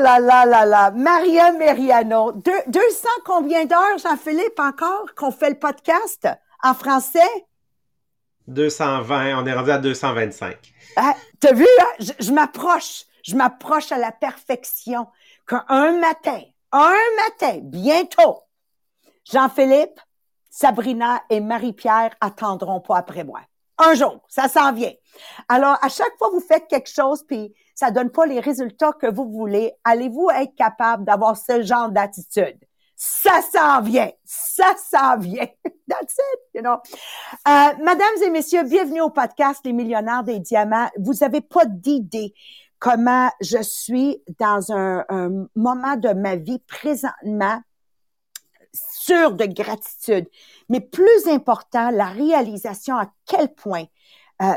Là là là là, Maria Meriano, 200 combien d'heures, Jean-Philippe, encore, qu'on fait le podcast en français? 220, on est rendu à 225. Ah, T'as vu, hein? je, m'approche, je m'approche à la perfection. Qu'un matin, un matin, bientôt, Jean-Philippe, Sabrina et Marie-Pierre attendront pas après moi. Un jour, ça s'en vient. Alors, à chaque fois que vous faites quelque chose, puis ça donne pas les résultats que vous voulez, allez-vous être capable d'avoir ce genre d'attitude? Ça s'en vient, ça s'en vient. That's it, you know. Euh, mesdames et messieurs, bienvenue au podcast Les Millionnaires des Diamants. Vous avez pas d'idée comment je suis dans un, un moment de ma vie présentement sûr de gratitude. Mais plus important, la réalisation à quel point euh,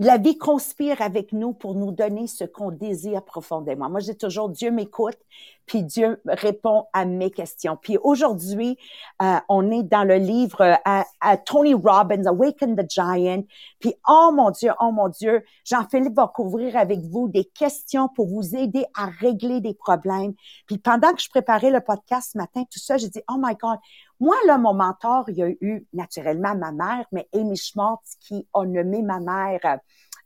la vie conspire avec nous pour nous donner ce qu'on désire profondément. Moi, j'ai toujours Dieu m'écoute, puis Dieu répond à mes questions. Puis aujourd'hui, euh, on est dans le livre euh, à, Tony Robbins, Awaken the Giant. Puis oh mon Dieu, oh mon Dieu, Jean-Philippe va couvrir avec vous des questions pour vous aider à régler des problèmes. Puis pendant que je préparais le podcast ce matin, tout ça, j'ai dit oh my God, moi, là, mon mentor, il y a eu naturellement ma mère, mais Amy Schmaltz qui a nommé ma mère euh,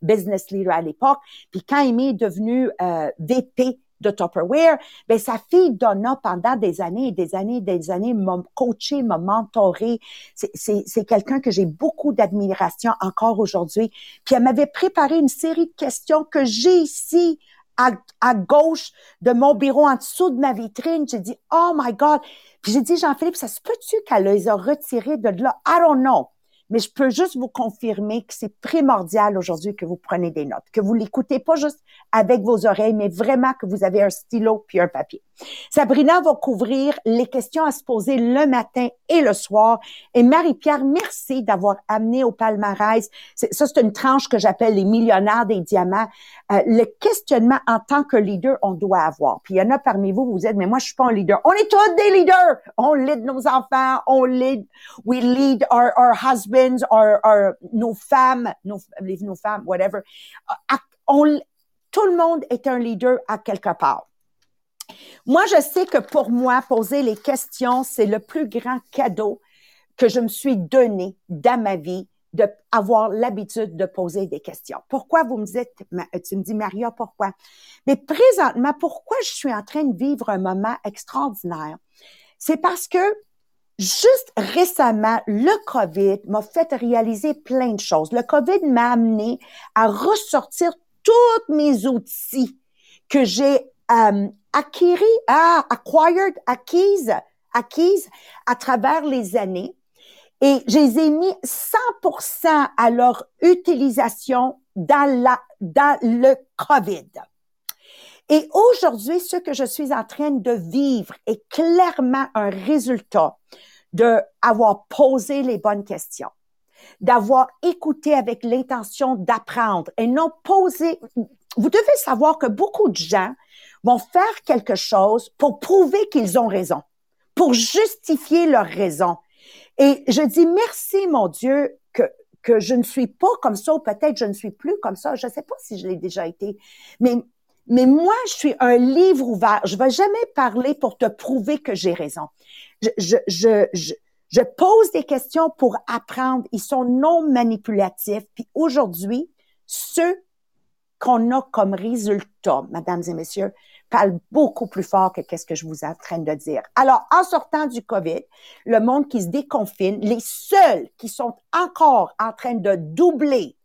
business leader à l'époque. Puis quand Amy est devenue euh, VP de Tupperware, ben sa fille Donna pendant des années et des années et des années m'a coaché, m'a mentoré. C'est quelqu'un que j'ai beaucoup d'admiration encore aujourd'hui. Puis elle m'avait préparé une série de questions que j'ai ici à, à, gauche de mon bureau en dessous de ma vitrine. J'ai dit, oh my God. Puis j'ai dit, Jean-Philippe, ça se peut-tu qu'elle les a retirés de là? I don't know. Mais je peux juste vous confirmer que c'est primordial aujourd'hui que vous prenez des notes, que vous l'écoutez pas juste avec vos oreilles, mais vraiment que vous avez un stylo puis un papier. Sabrina va couvrir les questions à se poser le matin et le soir. Et Marie-Pierre, merci d'avoir amené au palmarès. Ça, c'est une tranche que j'appelle les millionnaires des diamants. Euh, le questionnement en tant que leader, on doit avoir. Puis il y en a parmi vous, vous êtes, mais moi, je suis pas un leader. On est tous des leaders. On lead nos enfants, on lead, we lead our, our husbands, our, our, nos femmes, nos, nos femmes, whatever. On, tout le monde est un leader à quelque part. Moi, je sais que pour moi, poser les questions, c'est le plus grand cadeau que je me suis donné dans ma vie d'avoir l'habitude de poser des questions. Pourquoi vous me dites, tu me dis, Maria, pourquoi? Mais présentement, pourquoi je suis en train de vivre un moment extraordinaire? C'est parce que juste récemment, le COVID m'a fait réaliser plein de choses. Le COVID m'a amené à ressortir tous mes outils que j'ai euh, ah, acquired, acquise, acquise à travers les années. Et je les ai mis 100% à leur utilisation dans la, dans le COVID. Et aujourd'hui, ce que je suis en train de vivre est clairement un résultat de avoir posé les bonnes questions, d'avoir écouté avec l'intention d'apprendre et non poser. Vous devez savoir que beaucoup de gens vont faire quelque chose pour prouver qu'ils ont raison, pour justifier leur raison. Et je dis merci, mon Dieu, que, que je ne suis pas comme ça, ou peut-être je ne suis plus comme ça. Je ne sais pas si je l'ai déjà été. Mais, mais moi, je suis un livre ouvert. Je ne vais jamais parler pour te prouver que j'ai raison. Je, je, je, je, je pose des questions pour apprendre. Ils sont non manipulatifs. Puis aujourd'hui, ceux qu'on a comme résultat, mesdames et messieurs, parle beaucoup plus fort que qu'est-ce que je vous en train de dire. Alors, en sortant du COVID, le monde qui se déconfine, les seuls qui sont encore en train de doubler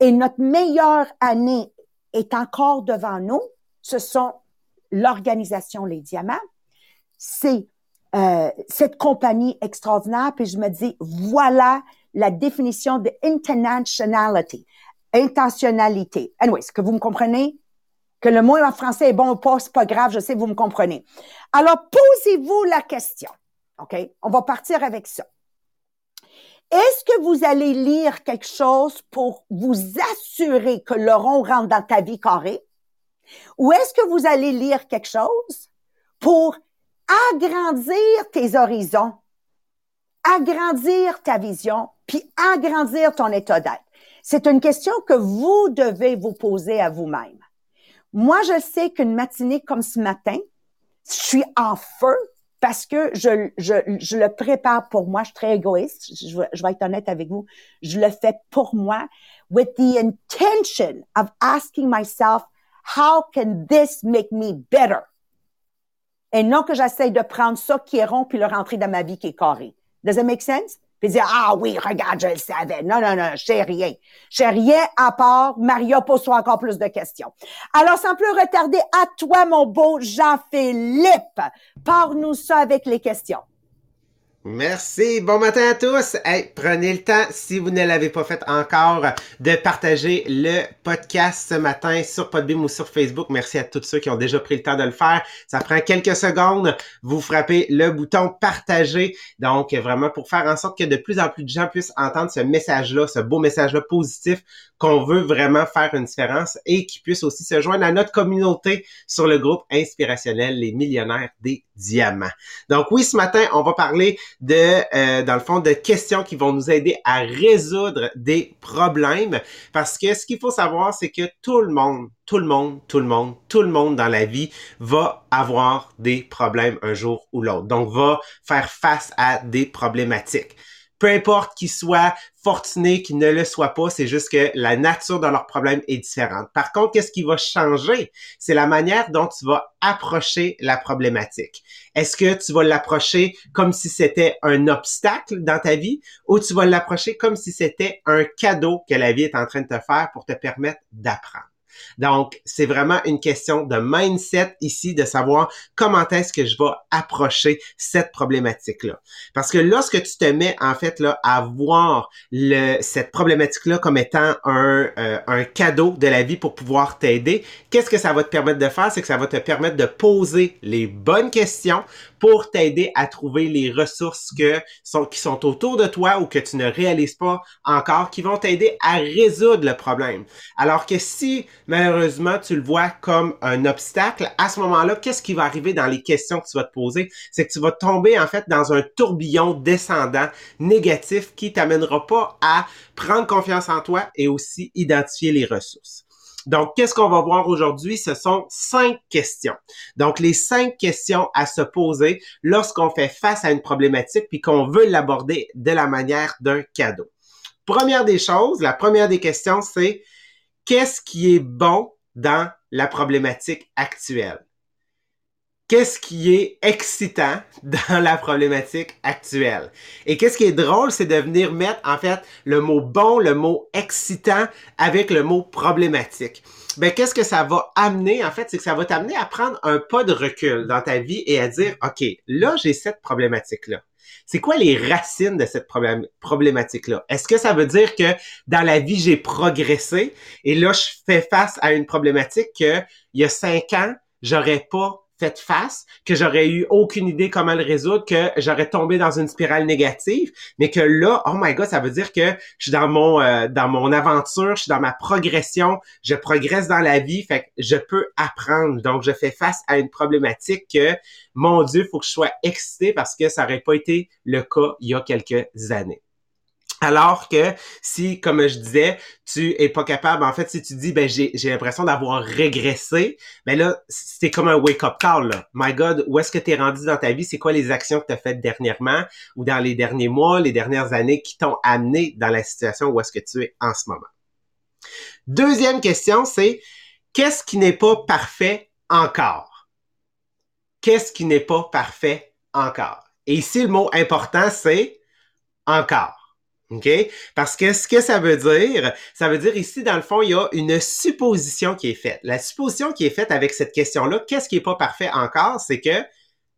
et notre meilleure année est encore devant nous, ce sont l'organisation Les Diamants. C'est euh, cette compagnie extraordinaire, puis je me dis, voilà la définition de intentionality intentionnalité. Anyway, est-ce que vous me comprenez? Que le mot en français est bon ou pas, c'est pas grave, je sais, vous me comprenez. Alors, posez-vous la question. OK? On va partir avec ça. Est-ce que vous allez lire quelque chose pour vous assurer que le rond rentre dans ta vie carrée? Ou est-ce que vous allez lire quelque chose pour agrandir tes horizons, agrandir ta vision, puis agrandir ton état d'être? C'est une question que vous devez vous poser à vous-même. Moi, je sais qu'une matinée comme ce matin, je suis en feu parce que je, le prépare pour moi. Je suis très égoïste. Je, vais- être honnête avec vous. Je le fais pour moi with the intention of asking myself, how can this make me better? Et non que j'essaie de prendre ça qui est rond puis le rentrer dans ma vie qui est carré. Does that make sense? Puis dire, ah oui, regarde, je le savais. Non, non, non, je rien. Je rien à part Maria pose-toi encore plus de questions. Alors, sans plus retarder, à toi, mon beau Jean-Philippe. Pars-nous ça avec les questions. Merci. Bon matin à tous. Hey, prenez le temps, si vous ne l'avez pas fait encore, de partager le podcast ce matin sur Podbeam ou sur Facebook. Merci à tous ceux qui ont déjà pris le temps de le faire. Ça prend quelques secondes. Vous frappez le bouton partager. Donc, vraiment pour faire en sorte que de plus en plus de gens puissent entendre ce message-là, ce beau message-là positif qu'on veut vraiment faire une différence et qui puissent aussi se joindre à notre communauté sur le groupe inspirationnel Les Millionnaires des Diamants. Donc oui, ce matin, on va parler de, euh, dans le fond, de questions qui vont nous aider à résoudre des problèmes. Parce que ce qu'il faut savoir, c'est que tout le monde, tout le monde, tout le monde, tout le monde dans la vie va avoir des problèmes un jour ou l'autre. Donc, va faire face à des problématiques. Peu importe qu'ils soient fortunés, qu'ils ne le soient pas, c'est juste que la nature de leurs problèmes est différente. Par contre, qu'est-ce qui va changer? C'est la manière dont tu vas approcher la problématique. Est-ce que tu vas l'approcher comme si c'était un obstacle dans ta vie ou tu vas l'approcher comme si c'était un cadeau que la vie est en train de te faire pour te permettre d'apprendre? Donc, c'est vraiment une question de mindset ici, de savoir comment est-ce que je vais approcher cette problématique-là. Parce que lorsque tu te mets en fait là à voir le, cette problématique-là comme étant un, euh, un cadeau de la vie pour pouvoir t'aider, qu'est-ce que ça va te permettre de faire? C'est que ça va te permettre de poser les bonnes questions pour t'aider à trouver les ressources qui sont autour de toi ou que tu ne réalises pas encore, qui vont t'aider à résoudre le problème. Alors que si malheureusement tu le vois comme un obstacle, à ce moment-là, qu'est-ce qui va arriver dans les questions que tu vas te poser? C'est que tu vas tomber en fait dans un tourbillon descendant négatif qui t'amènera pas à prendre confiance en toi et aussi identifier les ressources. Donc, qu'est-ce qu'on va voir aujourd'hui? Ce sont cinq questions. Donc, les cinq questions à se poser lorsqu'on fait face à une problématique puis qu'on veut l'aborder de la manière d'un cadeau. Première des choses, la première des questions, c'est qu'est-ce qui est bon dans la problématique actuelle? Qu'est-ce qui est excitant dans la problématique actuelle? Et qu'est-ce qui est drôle, c'est de venir mettre, en fait, le mot bon, le mot excitant avec le mot problématique. Ben, qu'est-ce que ça va amener, en fait, c'est que ça va t'amener à prendre un pas de recul dans ta vie et à dire, OK, là, j'ai cette problématique-là. C'est quoi les racines de cette problém- problématique-là? Est-ce que ça veut dire que dans la vie, j'ai progressé et là, je fais face à une problématique que il y a cinq ans, j'aurais pas fait face, que j'aurais eu aucune idée comment le résoudre, que j'aurais tombé dans une spirale négative, mais que là, oh my god, ça veut dire que je suis dans mon euh, dans mon aventure, je suis dans ma progression, je progresse dans la vie, fait que je peux apprendre. Donc je fais face à une problématique que mon dieu, faut que je sois excité parce que ça aurait pas été le cas il y a quelques années. Alors que si, comme je disais, tu es pas capable, en fait, si tu dis, ben j'ai j'ai l'impression d'avoir régressé, ben là, c'est comme un wake-up call. Là. My God, où est-ce que tu es rendu dans ta vie? C'est quoi les actions que tu as faites dernièrement ou dans les derniers mois, les dernières années qui t'ont amené dans la situation où est-ce que tu es en ce moment? Deuxième question, c'est qu'est-ce qui n'est pas parfait encore? Qu'est-ce qui n'est pas parfait encore? Et ici, le mot important, c'est encore. OK? Parce que ce que ça veut dire, ça veut dire ici, dans le fond, il y a une supposition qui est faite. La supposition qui est faite avec cette question-là, qu'est-ce qui est pas parfait encore? C'est que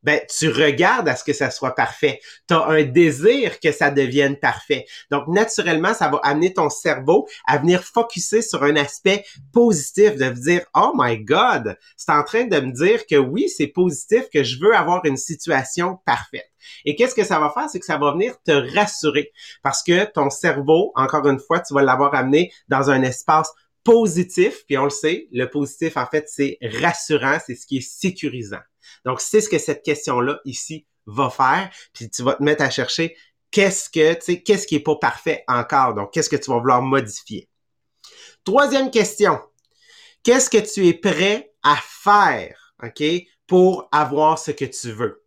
ben, tu regardes à ce que ça soit parfait. Tu as un désir que ça devienne parfait. Donc, naturellement, ça va amener ton cerveau à venir focuser sur un aspect positif, de dire, oh my God, c'est en train de me dire que oui, c'est positif, que je veux avoir une situation parfaite. Et qu'est-ce que ça va faire? C'est que ça va venir te rassurer parce que ton cerveau, encore une fois, tu vas l'avoir amené dans un espace positif, puis on le sait, le positif, en fait, c'est rassurant, c'est ce qui est sécurisant. Donc, c'est ce que cette question-là ici va faire, puis tu vas te mettre à chercher qu'est-ce que, tu sais, qu'est-ce qui est pas parfait encore. Donc, qu'est-ce que tu vas vouloir modifier. Troisième question. Qu'est-ce que tu es prêt à faire, OK, pour avoir ce que tu veux?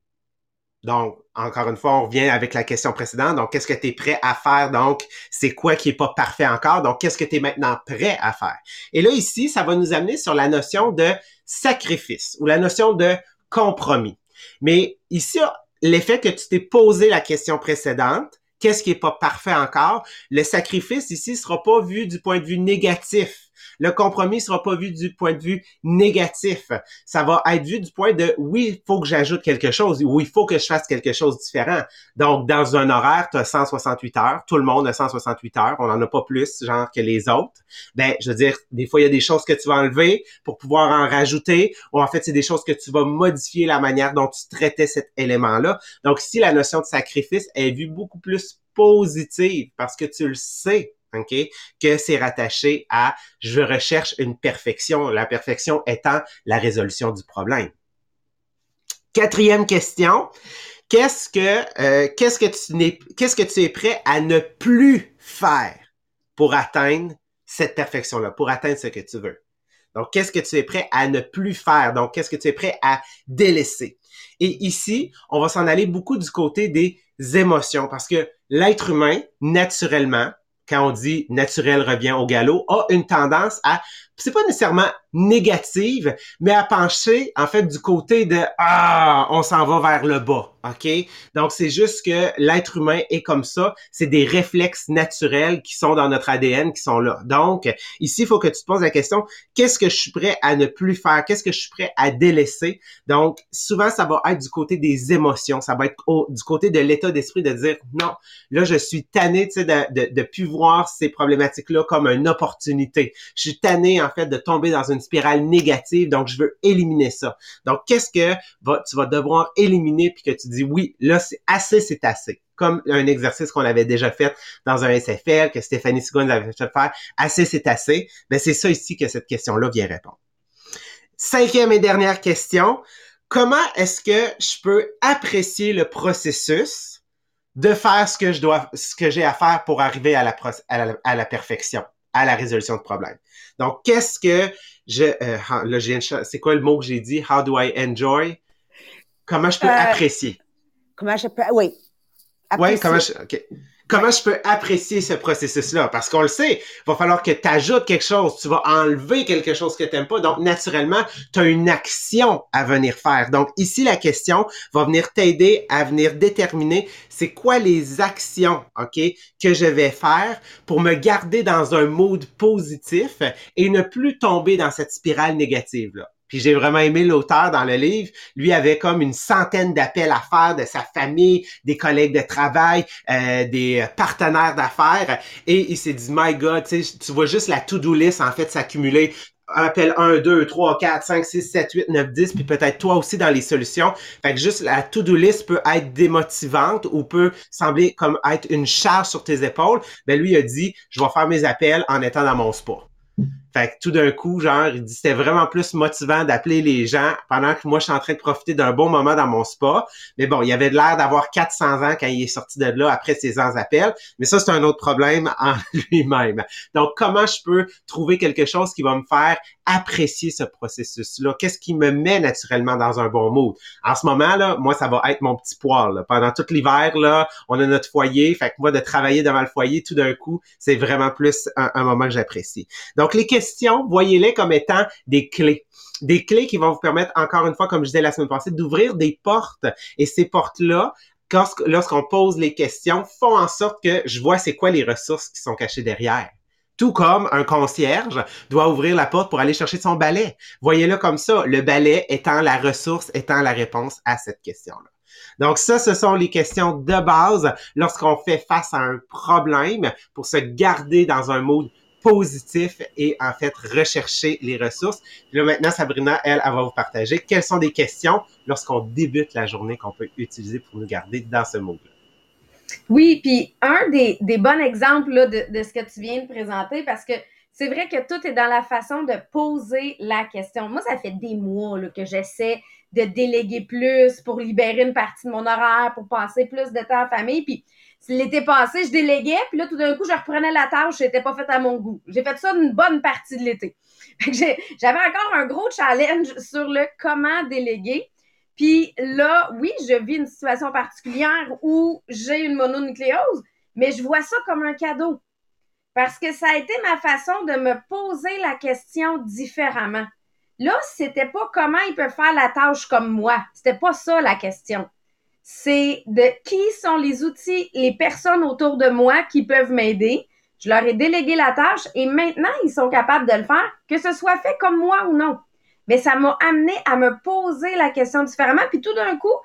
Donc, encore une fois, on revient avec la question précédente. Donc, qu'est-ce que tu es prêt à faire? Donc, c'est quoi qui est pas parfait encore? Donc, qu'est-ce que tu es maintenant prêt à faire? Et là, ici, ça va nous amener sur la notion de sacrifice ou la notion de compromis. Mais ici, l'effet que tu t'es posé la question précédente, qu'est-ce qui est pas parfait encore? Le sacrifice ici sera pas vu du point de vue négatif le compromis sera pas vu du point de vue négatif. Ça va être vu du point de oui, il faut que j'ajoute quelque chose, ou il faut que je fasse quelque chose différent. Donc, dans un horaire, tu as 168 heures, tout le monde a 168 heures, on n'en a pas plus, genre, que les autres. Ben, je veux dire, des fois, il y a des choses que tu vas enlever pour pouvoir en rajouter, ou en fait, c'est des choses que tu vas modifier la manière dont tu traitais cet élément-là. Donc, si la notion de sacrifice est vue beaucoup plus positive parce que tu le sais OK? Que c'est rattaché à je recherche une perfection, la perfection étant la résolution du problème. Quatrième question. Qu'est-ce que euh, qu'est-ce que tu n'es qu'est-ce que tu es prêt à ne plus faire pour atteindre cette perfection-là, pour atteindre ce que tu veux? Donc, qu'est-ce que tu es prêt à ne plus faire? Donc, qu'est-ce que tu es prêt à délaisser? Et ici, on va s'en aller beaucoup du côté des émotions parce que l'être humain, naturellement, quand on dit naturel revient au galop, a une tendance à, c'est pas nécessairement négative, mais à pencher en fait du côté de ah, on s'en va vers le bas, ok? Donc c'est juste que l'être humain est comme ça, c'est des réflexes naturels qui sont dans notre ADN qui sont là. Donc ici il faut que tu te poses la question qu'est-ce que je suis prêt à ne plus faire, qu'est-ce que je suis prêt à délaisser? Donc souvent ça va être du côté des émotions, ça va être du côté de l'état d'esprit de dire non, là je suis tanné de, de, de plus voir ces problématiques là comme une opportunité. Je suis tanné en de tomber dans une spirale négative, donc je veux éliminer ça. Donc, qu'est-ce que tu vas devoir éliminer puis que tu dis oui, là, c'est assez, c'est assez. Comme un exercice qu'on avait déjà fait dans un SFL, que Stéphanie Sigon avait fait faire, assez, c'est assez. Ben, c'est ça ici que cette question-là vient répondre. Cinquième et dernière question. Comment est-ce que je peux apprécier le processus de faire ce que j'ai à faire pour arriver à la perfection, à la résolution de problème. Donc, qu'est-ce que je... Euh, là, c'est quoi le mot que j'ai dit? How do I enjoy? Comment je peux euh, apprécier? Comment je peux... Oui. Oui, comment je... OK comment je peux apprécier ce processus-là? Parce qu'on le sait, il va falloir que tu ajoutes quelque chose, tu vas enlever quelque chose que tu n'aimes pas. Donc, naturellement, tu as une action à venir faire. Donc, ici, la question va venir t'aider à venir déterminer c'est quoi les actions, OK, que je vais faire pour me garder dans un mode positif et ne plus tomber dans cette spirale négative-là. Puis j'ai vraiment aimé l'auteur dans le livre. Lui avait comme une centaine d'appels à faire de sa famille, des collègues de travail, euh, des partenaires d'affaires. Et il s'est dit, my God, tu vois juste la to-do list en fait s'accumuler appel 1, 2, 3, 4, 5, 6, 7, 8, 9, 10, puis peut-être toi aussi dans les solutions. Fait que juste la to-do list peut être démotivante ou peut sembler comme être une charge sur tes épaules. Ben lui il a dit, je vais faire mes appels en étant dans mon spa. Fait que tout d'un coup, genre, il dit c'était vraiment plus motivant d'appeler les gens pendant que moi je suis en train de profiter d'un bon moment dans mon spa. Mais bon, il avait l'air d'avoir 400 ans quand il est sorti de là après ses ans appels. Mais ça, c'est un autre problème en lui-même. Donc, comment je peux trouver quelque chose qui va me faire apprécier ce processus-là? Qu'est-ce qui me met naturellement dans un bon mood? En ce moment, là, moi, ça va être mon petit poil. Pendant tout l'hiver, là, on a notre foyer. Fait que moi, de travailler devant le foyer, tout d'un coup, c'est vraiment plus un, moment que j'apprécie. Donc, voyez-les comme étant des clés des clés qui vont vous permettre, encore une fois, comme je disais la semaine passée, d'ouvrir des portes. Et ces portes-là, lorsqu'on pose les questions, font en sorte que je vois c'est quoi les ressources qui sont cachées derrière. Tout comme un concierge doit ouvrir la porte pour aller chercher son balai. Voyez-le comme ça, le balai étant la ressource, étant la réponse à cette question-là. Donc ça, ce sont les questions de base lorsqu'on fait face à un problème pour se garder dans un mode positif et en fait rechercher les ressources. Puis là maintenant, Sabrina, elle, elle va vous partager quelles sont des questions lorsqu'on débute la journée qu'on peut utiliser pour nous garder dans ce mode-là. Oui, puis un des, des bons exemples là, de, de, ce que tu viens de présenter, parce que c'est vrai que tout est dans la façon de poser la question. Moi, ça fait des mois là, que j'essaie de déléguer plus pour libérer une partie de mon horaire, pour passer plus de temps en famille. Puis l'été passé, je déléguais, puis là, tout d'un coup, je reprenais la tâche, n'était pas faite à mon goût. J'ai fait ça une bonne partie de l'été. J'avais encore un gros challenge sur le comment déléguer. Puis là, oui, je vis une situation particulière où j'ai une mononucléose, mais je vois ça comme un cadeau. Parce que ça a été ma façon de me poser la question différemment. Là, c'était pas comment il peut faire la tâche comme moi. C'était pas ça la question. C'est de qui sont les outils, les personnes autour de moi qui peuvent m'aider. Je leur ai délégué la tâche et maintenant ils sont capables de le faire, que ce soit fait comme moi ou non. Mais ça m'a amené à me poser la question différemment. Puis tout d'un coup,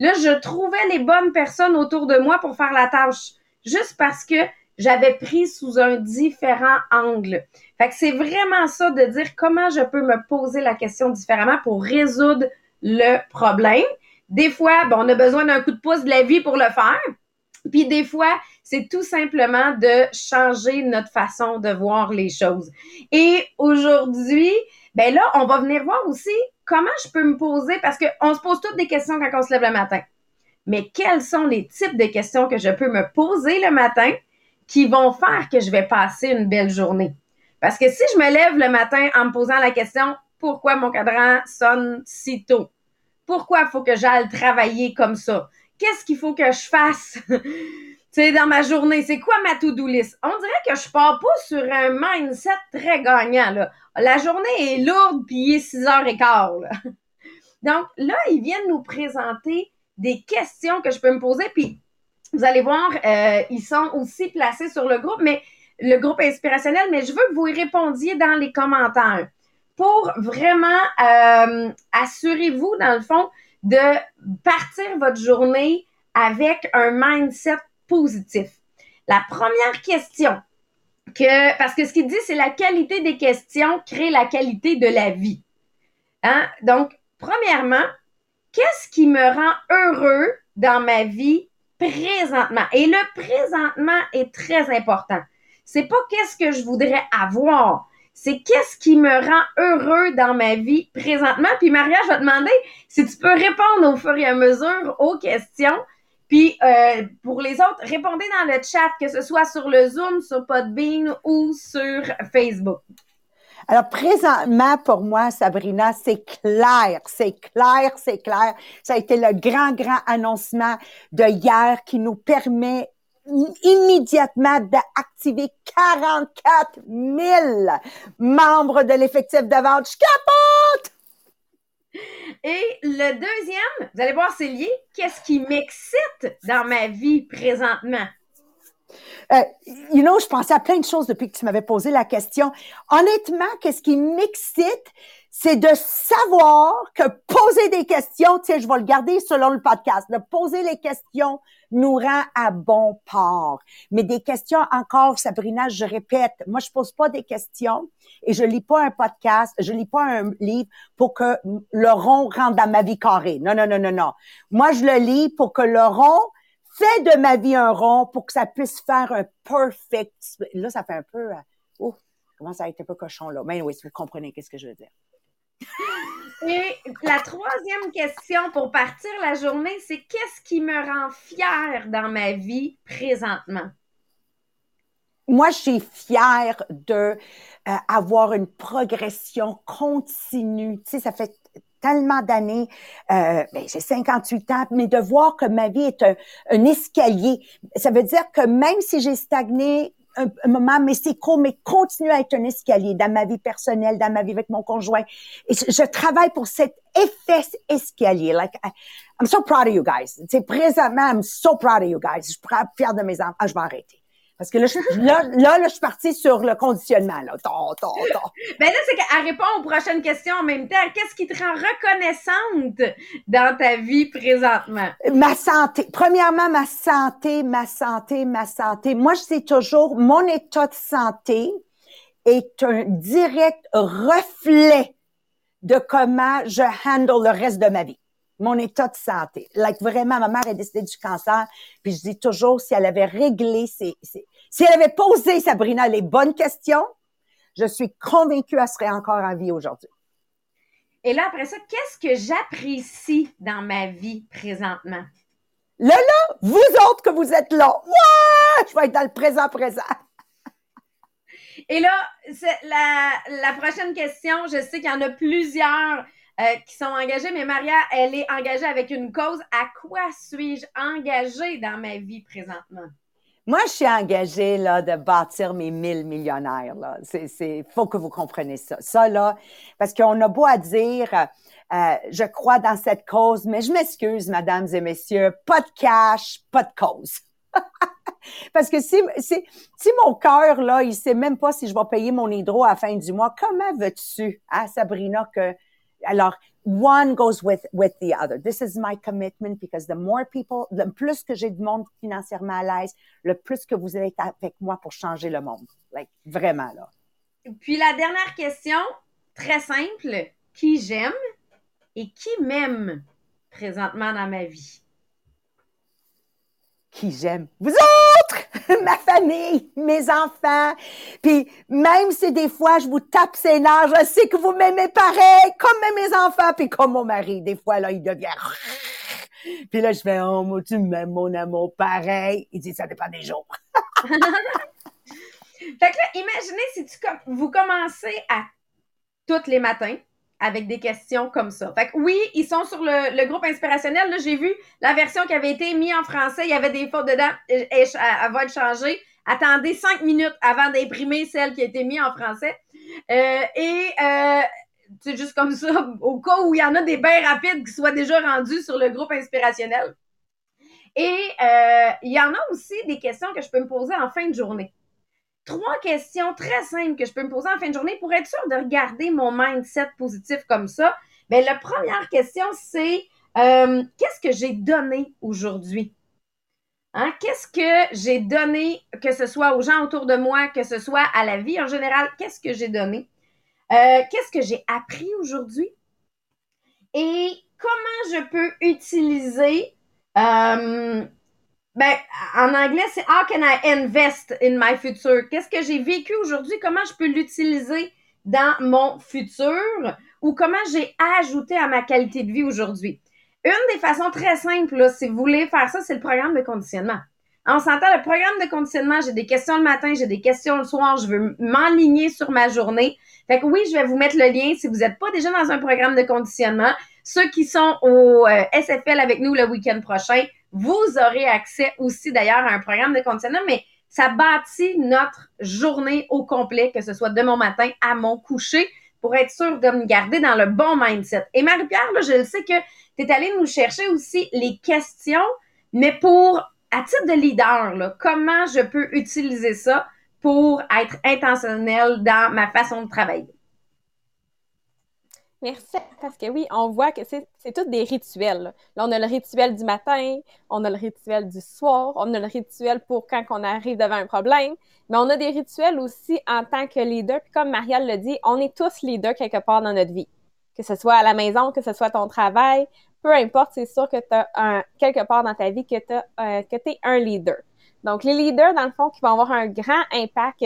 là, je trouvais les bonnes personnes autour de moi pour faire la tâche. Juste parce que j'avais pris sous un différent angle. Fait que c'est vraiment ça de dire comment je peux me poser la question différemment pour résoudre le problème. Des fois, bon, on a besoin d'un coup de pouce de la vie pour le faire. Puis des fois, c'est tout simplement de changer notre façon de voir les choses. Et aujourd'hui, ben là, on va venir voir aussi comment je peux me poser, parce qu'on se pose toutes des questions quand on se lève le matin. Mais quels sont les types de questions que je peux me poser le matin qui vont faire que je vais passer une belle journée? Parce que si je me lève le matin en me posant la question pourquoi mon cadran sonne si tôt? Pourquoi faut que j'aille travailler comme ça? Qu'est-ce qu'il faut que je fasse? sais, dans ma journée, c'est quoi ma to-do list? On dirait que je pars pas sur un mindset très gagnant. La journée est lourde, puis il est 6 heures et quart, Donc, là, ils viennent nous présenter des questions que je peux me poser, puis vous allez voir, euh, ils sont aussi placés sur le groupe, mais le groupe inspirationnel, mais je veux que vous y répondiez dans les commentaires pour vraiment euh, assurez-vous, dans le fond, de partir votre journée avec un mindset positif. La première question, que, parce que ce qu'il dit, c'est la qualité des questions crée la qualité de la vie. Hein? Donc, premièrement, qu'est-ce qui me rend heureux dans ma vie présentement? Et le présentement est très important. C'est pas qu'est-ce que je voudrais avoir, c'est qu'est-ce qui me rend heureux dans ma vie présentement? Puis Maria, je vais te demander si tu peux répondre au fur et à mesure aux questions. Puis euh, pour les autres, répondez dans le chat, que ce soit sur le Zoom, sur Podbean ou sur Facebook. Alors, présentement, pour moi, Sabrina, c'est clair, c'est clair, c'est clair. Ça a été le grand, grand annoncement de hier qui nous permet immédiatement d'activer 44 000 membres de l'effectif de vente. Je capote! Et le deuxième, vous allez voir, c'est lié. Qu'est-ce qui m'excite dans ma vie présentement? Euh, you know, je pensais à plein de choses depuis que tu m'avais posé la question. Honnêtement, qu'est-ce qui m'excite, c'est de savoir que poser des questions, tu sais, je vais le garder selon le podcast, de poser les questions nous rend à bon port. Mais des questions encore, Sabrina, je répète, moi je pose pas des questions et je lis pas un podcast, je lis pas un livre pour que le rond rentre dans ma vie carrée. Non, non, non, non, non. Moi je le lis pour que le rond fait de ma vie un rond pour que ça puisse faire un perfect. Là, ça fait un peu, oh, comment ça a été un peu cochon là. Mais oui, vous comprenez qu'est-ce que je veux dire. Et la troisième question pour partir la journée, c'est qu'est-ce qui me rend fière dans ma vie présentement? Moi, je suis fière de euh, avoir une progression continue. Tu ça fait tellement d'années, euh, ben, j'ai 58 ans, mais de voir que ma vie est un escalier, ça veut dire que même si j'ai stagné un, moment, mais c'est court, mais continue à être un escalier dans ma vie personnelle, dans ma vie avec mon conjoint. Et je, travaille pour cet effet escalier. Like, I'm so proud of you guys. C'est présentement, I'm so proud of you guys. Je suis fière de mes enfants. Ah, je vais arrêter. Parce que là, je, là, là, je suis partie sur le conditionnement. Là. Ben là, c'est qu'elle répond aux prochaines questions en même temps. Qu'est-ce qui te rend reconnaissante dans ta vie présentement? Ma santé. Premièrement, ma santé, ma santé, ma santé. Moi, je sais toujours, mon état de santé est un direct reflet de comment je handle le reste de ma vie mon état de santé. Like vraiment, ma mère est décédée du cancer, puis je dis toujours si elle avait réglé ses, si elle avait posé Sabrina les bonnes questions, je suis convaincue qu'elle serait encore en vie aujourd'hui. Et là, après ça, qu'est-ce que j'apprécie dans ma vie présentement? Là, là, vous autres que vous êtes là, ouais, je vais être dans le présent présent. Et là, la, la prochaine question, je sais qu'il y en a plusieurs euh, qui sont engagés, mais Maria, elle est engagée avec une cause. À quoi suis-je engagée dans ma vie présentement? Moi, je suis engagée là, de bâtir mes mille millionnaires. C'est, faut que vous compreniez ça. Ça, là, parce qu'on a beau à dire, euh, je crois dans cette cause, mais je m'excuse, mesdames et messieurs, pas de cash, pas de cause. Parce que si, si, si mon cœur, là, il sait même pas si je vais payer mon hydro à la fin du mois, comment veux-tu, hein, Sabrina, que, alors, one goes with, with the other. This is my commitment because the more people, le plus que j'ai de monde financièrement à l'aise, le plus que vous allez être avec moi pour changer le monde. Like, vraiment, là. Puis la dernière question, très simple. Qui j'aime et qui m'aime présentement dans ma vie? Qui j'aime. Vous autres, ma famille, mes enfants. Puis même si des fois je vous tape ses nerfs, je sais que vous m'aimez pareil, comme mes enfants, puis comme mon mari. Des fois, là, il devient... Puis là, je fais, oh, moi, tu m'aimes, mon amour, pareil. Il dit, ça dépend des jours. fait que là, imaginez si tu, vous commencez à tous les matins, avec des questions comme ça. Fait que oui, ils sont sur le, groupe inspirationnel. Là, j'ai vu la version qui avait été mise en français. Il y avait des fautes dedans. Elle, va être changée. Attendez cinq minutes avant d'imprimer celle qui a été mise en français. Euh, et euh, c'est juste comme ça, au cas où il y en a des bains rapides qui soient déjà rendus sur le groupe inspirationnel. Et euh, il y en a aussi des questions que je peux me poser en fin de journée trois questions très simples que je peux me poser en fin de journée pour être sûr de regarder mon mindset positif comme ça. Bien, la première question, c'est euh, qu'est-ce que j'ai donné aujourd'hui? Hein? Qu'est-ce que j'ai donné, que ce soit aux gens autour de moi, que ce soit à la vie en général, qu'est-ce que j'ai donné? Euh, qu'est-ce que j'ai appris aujourd'hui? Et comment je peux utiliser euh, ben, en anglais, c'est How can I invest in my future? Qu'est-ce que j'ai vécu aujourd'hui? Comment je peux l'utiliser dans mon futur? Ou comment j'ai ajouté à ma qualité de vie aujourd'hui? Une des façons très simples, là, si vous voulez faire ça, c'est le programme de conditionnement. On s'entend, le programme de conditionnement, j'ai des questions le matin, j'ai des questions le soir, je veux m'enligner sur ma journée. Fait que oui, je vais vous mettre le lien si vous n'êtes pas déjà dans un programme de conditionnement. Ceux qui sont au euh, SFL avec nous le week-end prochain, vous aurez accès aussi d'ailleurs à un programme de conditionnement, mais ça bâtit notre journée au complet, que ce soit de mon matin à mon coucher, pour être sûr de me garder dans le bon mindset. Et Marie-Pierre, je le sais que tu es allée nous chercher aussi les questions, mais pour, à titre de leader, comment je peux utiliser ça pour être intentionnel dans ma façon de travailler? Merci, parce que oui, on voit que c'est tous des rituels. Là. on a le rituel du matin, on a le rituel du soir, on a le rituel pour quand on arrive devant un problème, mais on a des rituels aussi en tant que leader. Puis comme Marielle le dit, on est tous leaders quelque part dans notre vie. Que ce soit à la maison, que ce soit ton travail, peu importe, c'est sûr que tu as un, quelque part dans ta vie que tu euh, es un leader. Donc, les leaders, dans le fond, qui vont avoir un grand impact,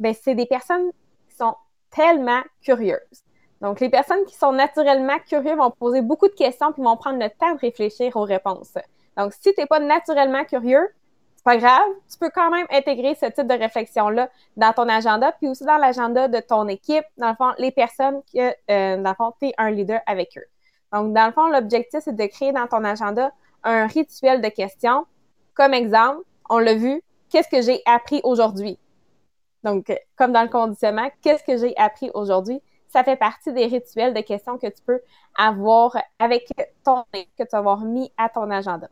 ben, c'est des personnes qui sont tellement curieuses donc, les personnes qui sont naturellement curieuses vont poser beaucoup de questions puis vont prendre le temps de réfléchir aux réponses. Donc, si tu n'es pas naturellement curieux, c'est pas grave, tu peux quand même intégrer ce type de réflexion-là dans ton agenda, puis aussi dans l'agenda de ton équipe, dans le fond, les personnes qui, euh, dans le fond, tu un leader avec eux. Donc, dans le fond, l'objectif, c'est de créer dans ton agenda un rituel de questions. Comme exemple, on l'a vu, qu'est-ce que j'ai appris aujourd'hui? Donc, comme dans le conditionnement, qu'est-ce que j'ai appris aujourd'hui? Ça fait partie des rituels de questions que tu peux avoir avec ton que tu vas avoir mis à ton agenda.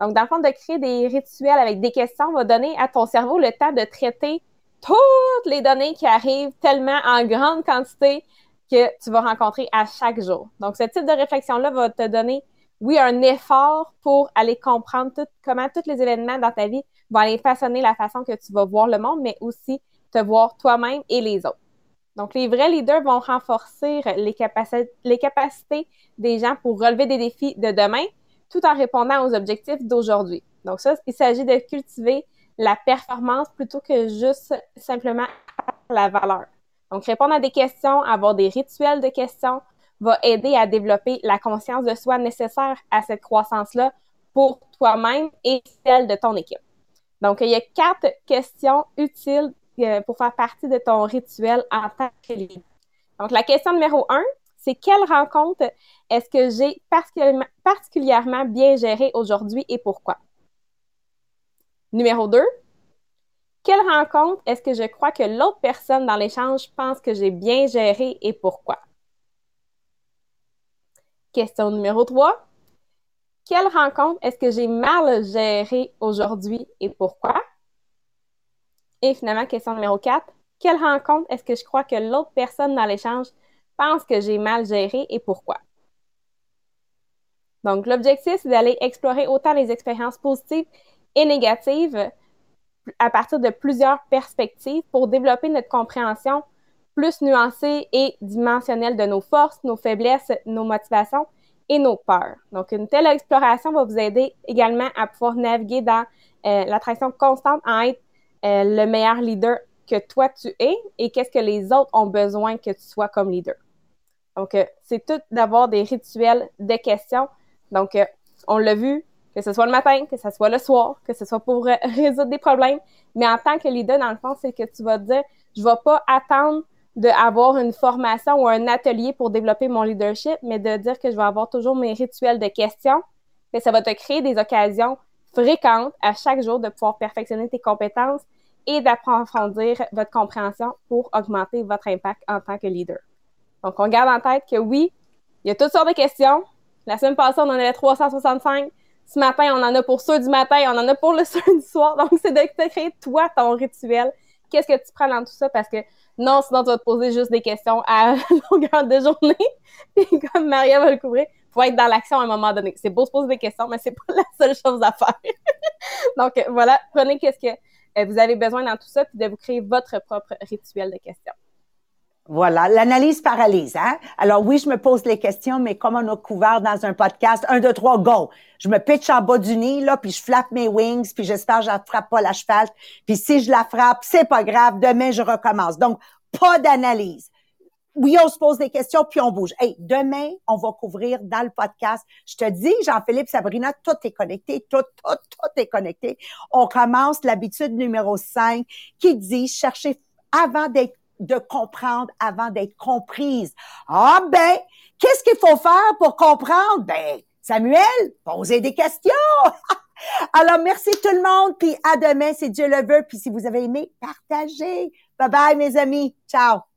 Donc, dans le fond, de créer des rituels avec des questions va donner à ton cerveau le temps de traiter toutes les données qui arrivent tellement en grande quantité que tu vas rencontrer à chaque jour. Donc, ce type de réflexion-là va te donner, oui, un effort pour aller comprendre comment tous les événements dans ta vie vont aller façonner la façon que tu vas voir le monde, mais aussi te voir toi-même et les autres. Donc, les vrais leaders vont renforcer les, capacités des gens pour relever des défis de demain tout en répondant aux objectifs d'aujourd'hui. Donc, ça, il s'agit de cultiver la performance plutôt que juste simplement la valeur. Donc, répondre à des questions, avoir des rituels de questions va aider à développer la conscience de soi nécessaire à cette croissance-là pour toi-même et celle de ton équipe. Donc, il y a quatre questions utiles euh, pour faire partie de ton rituel en tant que leader. Donc, la question numéro un, c'est quelle rencontre est-ce que j'ai particulièrement bien gérée aujourd'hui et pourquoi? Numéro 2, quelle rencontre est-ce que je crois que l'autre personne dans l'échange pense que j'ai bien géré et pourquoi? Question numéro 3. Quelle rencontre est-ce que j'ai mal gérée aujourd'hui et pourquoi? Et finalement, question numéro 4. Quelle rencontre est-ce que je crois que l'autre personne dans l'échange pense que j'ai mal géré et pourquoi? Donc, l'objectif, c'est d'aller explorer autant les expériences positives et négatives à partir de plusieurs perspectives pour développer notre compréhension plus nuancée et dimensionnelle de nos forces, nos faiblesses, nos motivations et nos peurs. Donc, une telle exploration va vous aider également à pouvoir naviguer dans euh, l'attraction constante à être euh, le meilleur leader que toi tu es et qu'est-ce que les autres ont besoin que tu sois comme leader. Donc, euh, c'est tout d'avoir des rituels de questions. Donc, on l'a vu, que ce soit le matin, que ce soit le soir, que ce soit pour résoudre des problèmes. Mais en tant que leader, dans le fond, c'est que tu vas dire, je ne vais pas attendre d'avoir une formation ou un atelier pour développer mon leadership, mais de dire que je vais avoir toujours mes rituels de questions. Et ça va te créer des occasions fréquentes à chaque jour de pouvoir perfectionner tes compétences et d'approfondir votre compréhension pour augmenter votre impact en tant que leader. Donc, on garde en tête que oui, il y a toutes sortes de questions. La semaine passée, on en avait 365. Ce matin, on en a pour ceux du matin, on en a pour le ceux du soir. Donc, c'est de créer toi ton rituel. Qu'est-ce que tu prends dans tout ça? Parce que non, sinon, tu vas te poser juste des questions à longueur de journée. Puis, comme Maria va le couvrir, faut être dans l'action à un moment donné. C'est beau se poser des questions, mais c'est pas la seule chose à faire. Donc, voilà, prenez qu'est-ce que vous avez besoin dans tout ça, puis de vous créer votre propre rituel de questions. Voilà, l'analyse paralyse. Hein? Alors oui, je me pose les questions, mais comme on a couvert dans un podcast, un, deux, trois, go. Je me pitch en bas du nid, là, puis je flappe mes wings, puis j'espère que je ne frappe pas l'asphalte. Puis si je la frappe, c'est pas grave, demain, je recommence. Donc, pas d'analyse. Oui, on se pose des questions, puis on bouge. Hey, demain, on va couvrir dans le podcast. Je te dis, Jean-Philippe, Sabrina, tout est connecté, tout, tout, tout est connecté. On commence l'habitude numéro 5 qui dit chercher avant d'être de comprendre avant d'être comprise. Ah ben, qu'est-ce qu'il faut faire pour comprendre? Ben, Samuel, poser des questions. Alors, merci tout le monde, puis à demain, si Dieu le veut. Puis si vous avez aimé, partagez. Bye bye, mes amis. Ciao.